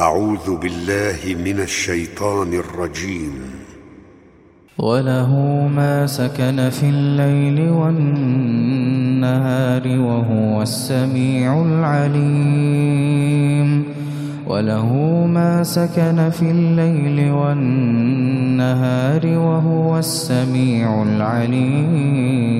أعوذ بالله من الشيطان الرجيم. وله ما سكن في الليل والنهار وهو السميع العليم. وله ما سكن في الليل والنهار وهو السميع العليم.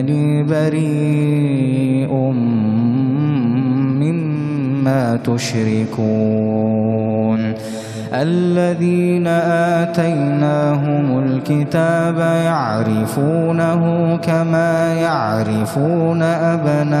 وإنني بريء مما تشركون. الذين آتيناهم الكتاب يعرفونه كما يعرفون أبناءهم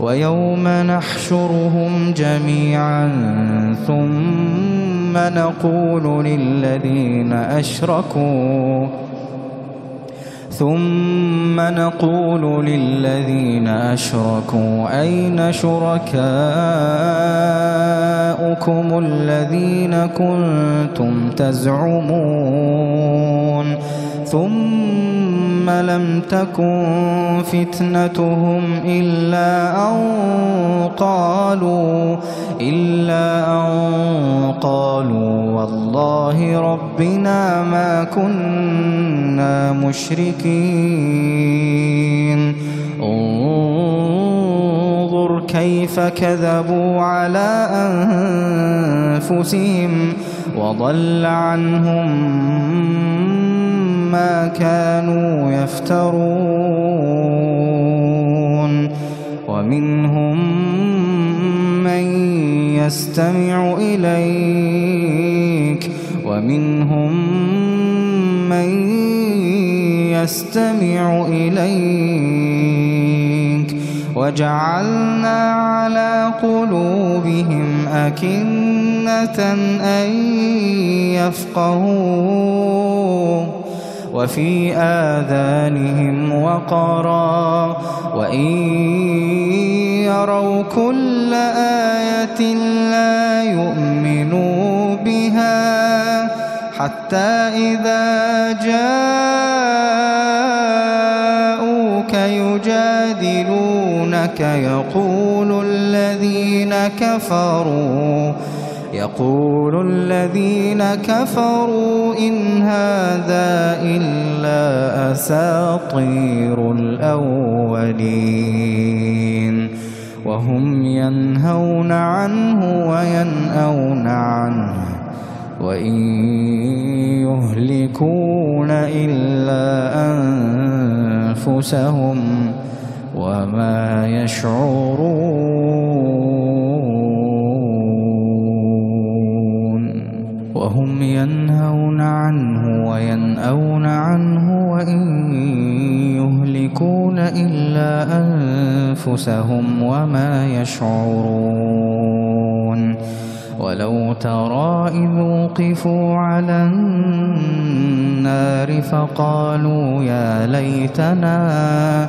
ويوم نحشرهم جميعا ثم نقول للذين أشركوا ثم نقول للذين أشركوا أين شركاؤكم الذين كنتم تزعمون ثم لم تكن فتنتهم إلا أن قالوا إلا أن قالوا والله ربنا ما كنا مشركين انظر كيف كذبوا على أنفسهم وضل عنهم ما كانوا يفترون. ومنهم من يستمع إليك ومنهم من يستمع إليك. وجعلنا على قلوبهم أكنة أن يفقهوا. وفي آذانهم وقرا. وإن يروا كل آية لا يؤمنوا بها حتى إذا جاءوك يجادلونك يقول الذين كفروا يقول الذين كفروا إن هذا إلا أساطير الأولين. وهم ينهون عنه وينأون عنه وإن يهلكون إلا أنفسهم. وما يشعرون. وهم ينهون عنه وينأون عنه وإن يهلكون إلا أنفسهم وما يشعرون. ولو ترى إذ وقفوا على النار فقالوا يا ليتنا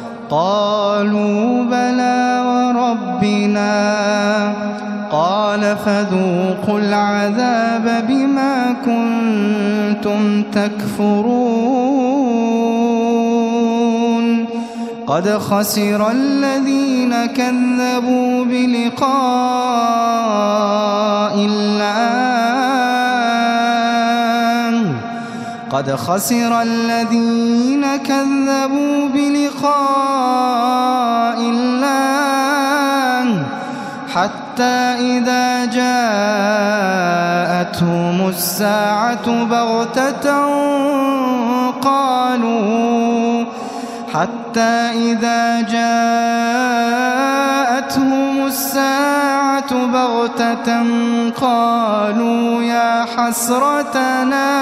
قالوا بلى وربنا قال فذوقوا العذاب بما كنتم تكفرون قد خسر الذين كذبوا بلقاء الله قد خسر الذين كذبوا بلقاء الله حتى إذا جاءتهم الساعة بغتة قالوا حتى إذا جاءتهم الساعة بغتة قالوا يا حسرتنا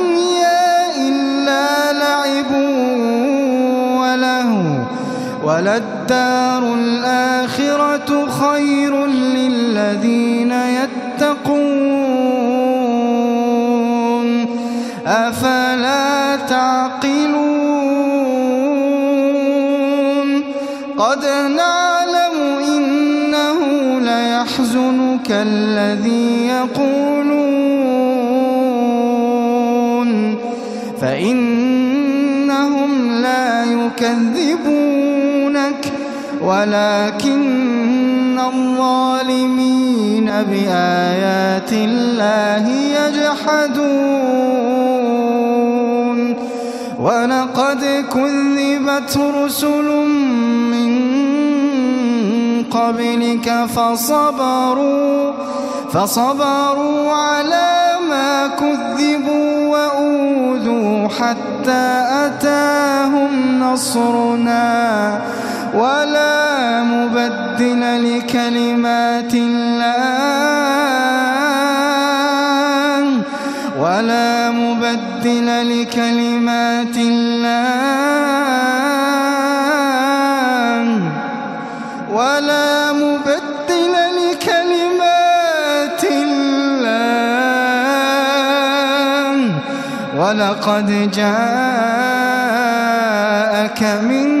وللدار الآخرة خير للذين يتقون. أفلا تعقلون؟ قد نعلم إنه ليحزنك الذي يقولون ولكن الظالمين بآيات الله يجحدون. ولقد كذبت رسل من قبلك فصبروا فصبروا على ما كذبوا وأوذوا حتى أتاهم نصرنا. ولا مبدل لكلمات الله. ولا مبدل لكلمات الله. ولا مبدل لكلمات الله. ولقد جاءك من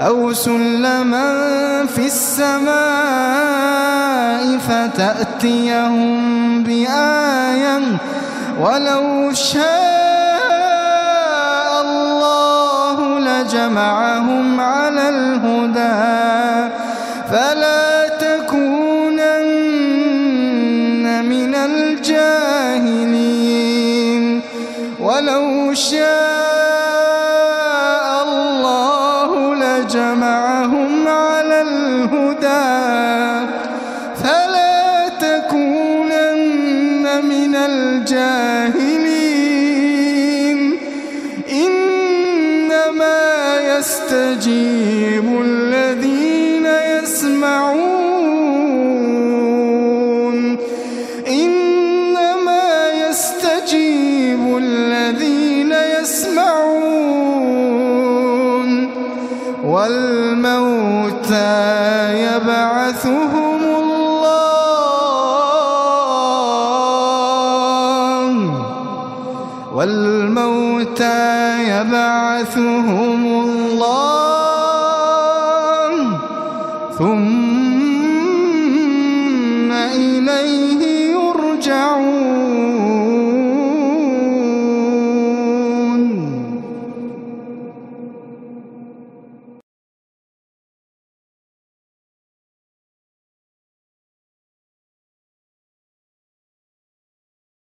أو سلما في السماء فتأتيهم بآية ولو شاء الله لجمعهم على الهدى فلا تكونن من الجاهلين ولو شاء الهدى فلا تكونن من الجاهلين إنما يستجيب الذين يبعثهم الله والموتى يبعثهم الله ثم